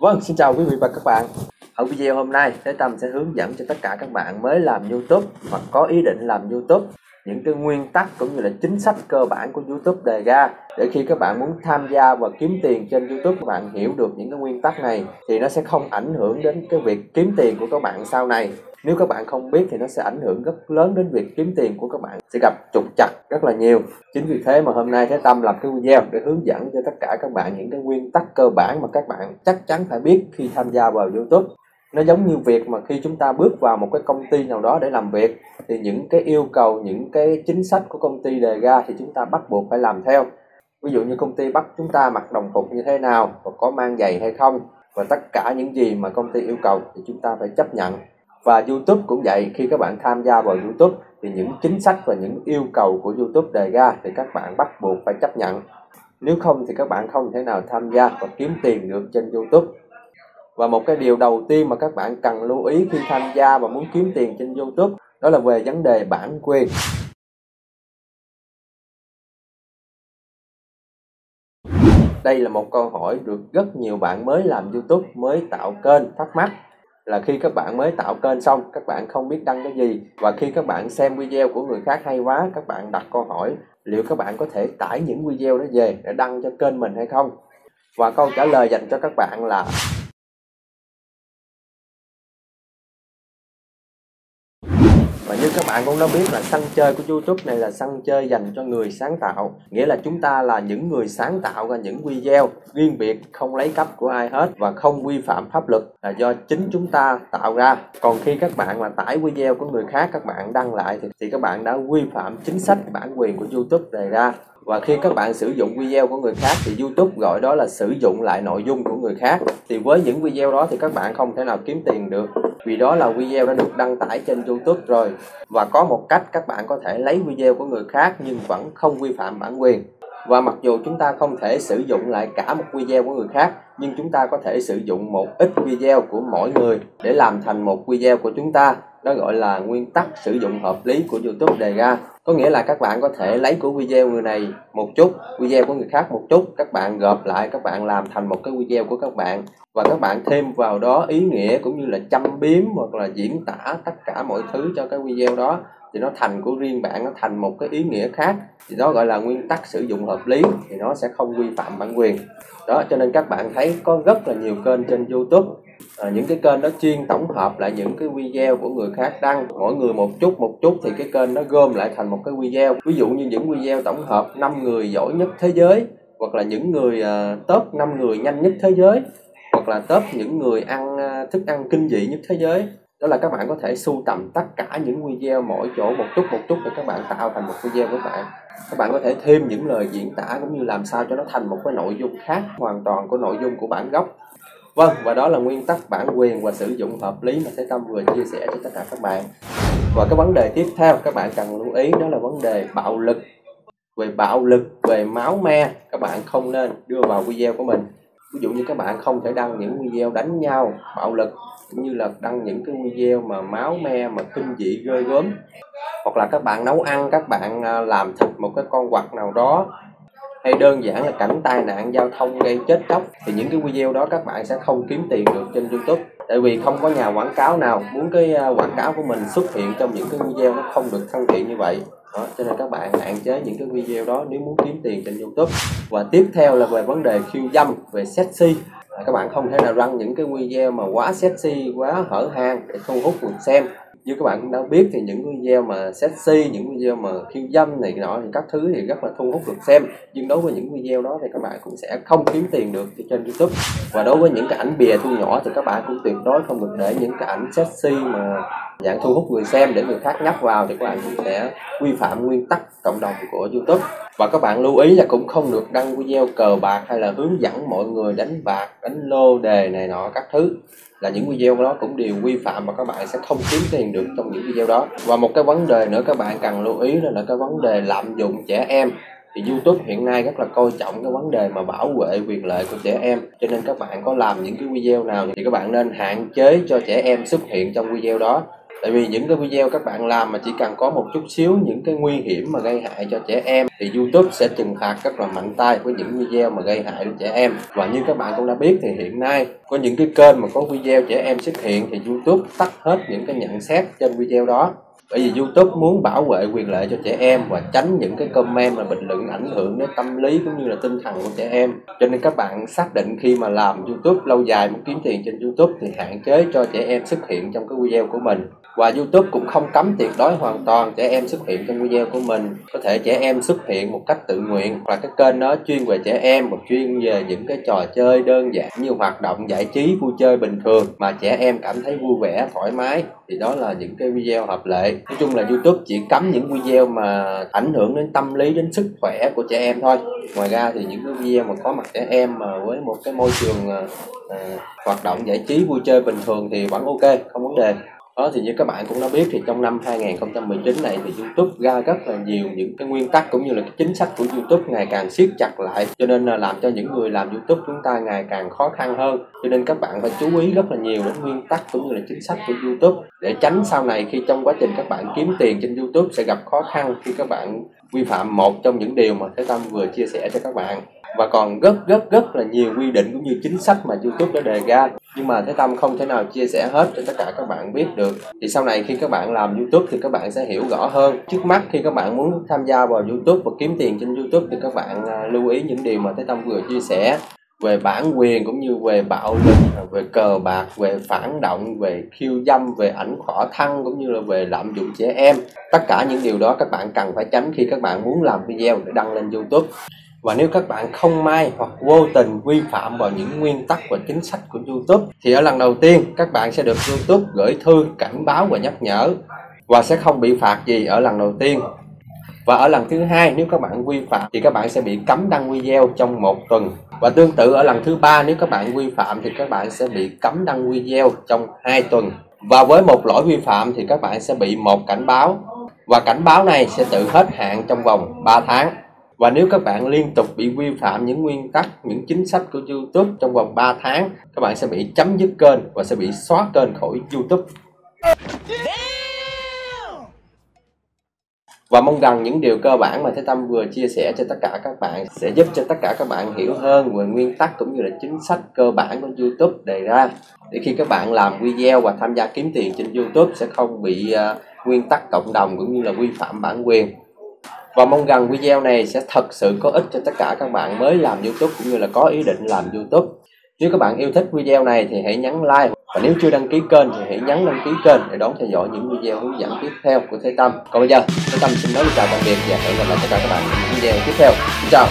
Vâng, xin chào quý vị và các bạn. Ở video hôm nay, Thế Tâm sẽ hướng dẫn cho tất cả các bạn mới làm YouTube hoặc có ý định làm YouTube những cái nguyên tắc cũng như là chính sách cơ bản của YouTube đề ra. Để khi các bạn muốn tham gia và kiếm tiền trên YouTube các bạn hiểu được những cái nguyên tắc này thì nó sẽ không ảnh hưởng đến cái việc kiếm tiền của các bạn sau này. Nếu các bạn không biết thì nó sẽ ảnh hưởng rất lớn đến việc kiếm tiền của các bạn, sẽ gặp trục chặt rất là nhiều. Chính vì thế mà hôm nay Thế Tâm làm cái video để hướng dẫn cho tất cả các bạn những cái nguyên tắc cơ bản mà các bạn chắc chắn phải biết khi tham gia vào YouTube nó giống như việc mà khi chúng ta bước vào một cái công ty nào đó để làm việc, thì những cái yêu cầu, những cái chính sách của công ty đề ra thì chúng ta bắt buộc phải làm theo. Ví dụ như công ty bắt chúng ta mặc đồng phục như thế nào, và có mang giày hay không, và tất cả những gì mà công ty yêu cầu thì chúng ta phải chấp nhận. Và YouTube cũng vậy, khi các bạn tham gia vào YouTube thì những chính sách và những yêu cầu của YouTube đề ra thì các bạn bắt buộc phải chấp nhận. Nếu không thì các bạn không thể nào tham gia và kiếm tiền được trên YouTube và một cái điều đầu tiên mà các bạn cần lưu ý khi tham gia và muốn kiếm tiền trên YouTube, đó là về vấn đề bản quyền. Đây là một câu hỏi được rất nhiều bạn mới làm YouTube mới tạo kênh thắc mắc. Là khi các bạn mới tạo kênh xong, các bạn không biết đăng cái gì. Và khi các bạn xem video của người khác hay quá, các bạn đặt câu hỏi liệu các bạn có thể tải những video đó về để đăng cho kênh mình hay không? Và câu trả lời dành cho các bạn là và như các bạn cũng đã biết là sân chơi của YouTube này là sân chơi dành cho người sáng tạo. Nghĩa là chúng ta là những người sáng tạo ra những video riêng biệt không lấy cấp của ai hết và không vi phạm pháp luật là do chính chúng ta tạo ra. Còn khi các bạn mà tải video của người khác các bạn đăng lại thì, thì các bạn đã vi phạm chính sách bản quyền của YouTube đề ra và khi các bạn sử dụng video của người khác thì YouTube gọi đó là sử dụng lại nội dung của người khác. Thì với những video đó thì các bạn không thể nào kiếm tiền được, vì đó là video đã được đăng tải trên YouTube rồi. Và có một cách các bạn có thể lấy video của người khác nhưng vẫn không vi phạm bản quyền. Và mặc dù chúng ta không thể sử dụng lại cả một video của người khác, nhưng chúng ta có thể sử dụng một ít video của mỗi người để làm thành một video của chúng ta. Đó gọi là nguyên tắc sử dụng hợp lý của YouTube đề ra có nghĩa là các bạn có thể lấy của video người này một chút, video của người khác một chút, các bạn gộp lại, các bạn làm thành một cái video của các bạn. Và các bạn thêm vào đó ý nghĩa cũng như là châm biếm hoặc là diễn tả tất cả mọi thứ cho cái video đó thì nó thành của riêng bạn nó thành một cái ý nghĩa khác. Thì đó gọi là nguyên tắc sử dụng hợp lý thì nó sẽ không vi phạm bản quyền. Đó cho nên các bạn thấy có rất là nhiều kênh trên youtube. À, những cái kênh đó chuyên tổng hợp lại những cái video của người khác đăng. Mỗi người một chút một chút thì cái kênh nó gom lại thành một cái video. Ví dụ như những video tổng hợp năm người giỏi nhất thế giới hoặc là những người uh, top 5 người nhanh nhất thế giới hoặc là top những người ăn uh, thức ăn kinh dị nhất thế giới đó là các bạn có thể sưu tầm tất cả những video mỗi chỗ một chút một chút để các bạn tạo thành một video của bạn. Các bạn có thể thêm những lời diễn tả cũng như làm sao cho nó thành một cái nội dung khác, hoàn toàn của nội dung của bản gốc. Vâng và đó là nguyên tắc bản quyền và sử dụng hợp lý mà Thế Tâm vừa chia sẻ cho tất cả các bạn. Và cái vấn đề tiếp theo các bạn cần lưu ý đó là vấn đề bạo lực. Về bạo lực, về máu me, các bạn không nên đưa vào video của mình ví dụ như các bạn không thể đăng những video đánh nhau, bạo lực, cũng như là đăng những cái video mà máu me, mà kinh dị, ghê gớm. Hoặc là các bạn nấu ăn, các bạn à, làm thịt một cái con vật nào đó. Hay đơn giản là cảnh tai nạn, giao thông gây chết chóc. Thì những cái video đó các bạn sẽ không kiếm tiền được trên youtube. Tại vì không có nhà quảng cáo nào muốn cái à, quảng cáo của mình xuất hiện trong những cái video nó không được thân thiện như vậy đó, cho nên các bạn hạn chế những cái video đó nếu muốn kiếm tiền trên youtube. Và tiếp theo là về vấn đề khiêu dâm về sexy. À, các bạn không thể nào đăng những cái video mà quá sexy quá hở hang để thu hút người xem như các bạn cũng đã biết thì những video mà sexy, những video mà khiêu dâm này nọ thì các thứ thì rất là thu hút được xem. Nhưng đối với những video đó thì các bạn cũng sẽ không kiếm tiền được trên youtube. Và đối với những cái ảnh bìa thu nhỏ thì các bạn cũng tuyệt đối không được để những cái ảnh sexy mà dạng thu hút người xem để người khác nhấp vào thì các bạn cũng sẽ vi phạm nguyên tắc cộng đồng của youtube. Và các bạn lưu ý là cũng không được đăng video cờ bạc hay là hướng dẫn mọi người đánh bạc, đánh lô đề này nọ các thứ là những video đó cũng đều vi phạm và các bạn sẽ không kiếm tiền được trong những video đó. Và một cái vấn đề nữa các bạn cần lưu ý đó là cái vấn đề lạm dụng trẻ em. Thì YouTube hiện nay rất là coi trọng cái vấn đề mà bảo vệ quyền lợi của trẻ em. Cho nên các bạn có làm những cái video nào thì các bạn nên hạn chế cho trẻ em xuất hiện trong video đó tại vì những cái video các bạn làm mà chỉ cần có một chút xíu những cái nguy hiểm mà gây hại cho trẻ em thì YouTube sẽ trừng phạt rất là mạnh tay với những video mà gây hại đến trẻ em. Và như các bạn cũng đã biết thì hiện nay có những cái kênh mà có video trẻ em xuất hiện thì YouTube tắt hết những cái nhận xét trên video đó bởi vì YouTube muốn bảo vệ quyền lợi cho trẻ em và tránh những cái comment và bình luận ảnh hưởng đến tâm lý cũng như là tinh thần của trẻ em. Cho nên các bạn xác định khi mà làm YouTube lâu dài muốn kiếm tiền trên YouTube thì hạn chế cho trẻ em xuất hiện trong cái video của mình. Và YouTube cũng không cấm tuyệt đối hoàn toàn trẻ em xuất hiện trong video của mình. Có thể trẻ em xuất hiện một cách tự nguyện hoặc cái kênh nó chuyên về trẻ em hoặc chuyên về những cái trò chơi đơn giản như hoạt động giải trí vui chơi bình thường mà trẻ em cảm thấy vui vẻ thoải mái thì đó là những cái video hợp lệ nói chung là youtube chỉ cấm những video mà ảnh hưởng đến tâm lý đến sức khỏe của trẻ em thôi. Ngoài ra thì những cái video mà có mặt trẻ em mà với một cái môi trường à, à hoạt động giải trí vui chơi bình thường thì vẫn ok không vấn đề đó thì như các bạn cũng đã biết thì trong năm 2019 này thì YouTube ra rất là nhiều những cái nguyên tắc cũng như là cái chính sách của YouTube ngày càng siết chặt lại. Cho nên là làm cho những người làm YouTube chúng ta ngày càng khó khăn hơn. Cho nên các bạn phải chú ý rất là nhiều đến nguyên tắc cũng như là chính sách của YouTube. Để tránh sau này khi trong quá trình các bạn kiếm tiền trên YouTube sẽ gặp khó khăn khi các bạn vi phạm một trong những điều mà Thế Tâm vừa chia sẻ cho các bạn. Và còn rất rất rất là nhiều quy định cũng như chính sách mà YouTube đã đề ra. Nhưng mà Thế Tâm không thể nào chia sẻ hết cho tất cả các bạn biết được. Thì sau này khi các bạn làm YouTube thì các bạn sẽ hiểu rõ hơn. Trước mắt khi các bạn muốn tham gia vào YouTube và kiếm tiền trên YouTube thì các bạn à, lưu ý những điều mà Thế Tâm vừa chia sẻ về bản quyền cũng như về bạo lực à, về cờ bạc, về phản động, về khiêu dâm, về ảnh khỏa thân cũng như là về lạm dụng trẻ em. Tất cả những điều đó các bạn cần phải tránh khi các bạn muốn làm video để đăng lên youtube và nếu các bạn không may hoặc vô tình vi phạm vào những nguyên tắc và chính sách của YouTube, thì ở lần đầu tiên, các bạn sẽ được YouTube gửi thư cảnh báo và nhắc nhở và sẽ không bị phạt gì ở lần đầu tiên. Và ở lần thứ hai, nếu các bạn vi phạm thì các bạn sẽ bị cấm đăng video trong một tuần. Và tương tự ở lần thứ ba, nếu các bạn vi phạm thì các bạn sẽ bị cấm đăng video trong hai tuần. Và với một lỗi vi phạm thì các bạn sẽ bị một cảnh báo. Và cảnh báo này sẽ tự hết hạn trong vòng 3 tháng và nếu các bạn liên tục bị vi phạm những nguyên tắc, những chính sách của YouTube trong vòng 3 tháng, các bạn sẽ bị chấm dứt kênh và sẽ bị xóa kênh khỏi YouTube. Và mong rằng những điều cơ bản mà Thế Tâm vừa chia sẻ cho tất cả các bạn sẽ giúp cho tất cả các bạn hiểu hơn về nguyên tắc cũng như là chính sách cơ bản của YouTube đề ra. Để khi các bạn làm video và tham gia kiếm tiền trên YouTube sẽ không bị uh, nguyên tắc cộng đồng cũng như là vi phạm bản quyền và mong rằng video này sẽ thật sự có ích cho tất cả các bạn mới làm YouTube cũng như là có ý định làm YouTube. Nếu các bạn yêu thích video này thì hãy nhấn like và nếu chưa đăng ký kênh thì hãy nhấn đăng ký kênh để đón theo dõi những video hướng dẫn tiếp theo của Thế Tâm. Còn bây giờ, Thế Tâm xin nói chào tạm biệt và hẹn gặp lại tất cả các bạn trong những video tiếp theo. Xin chào!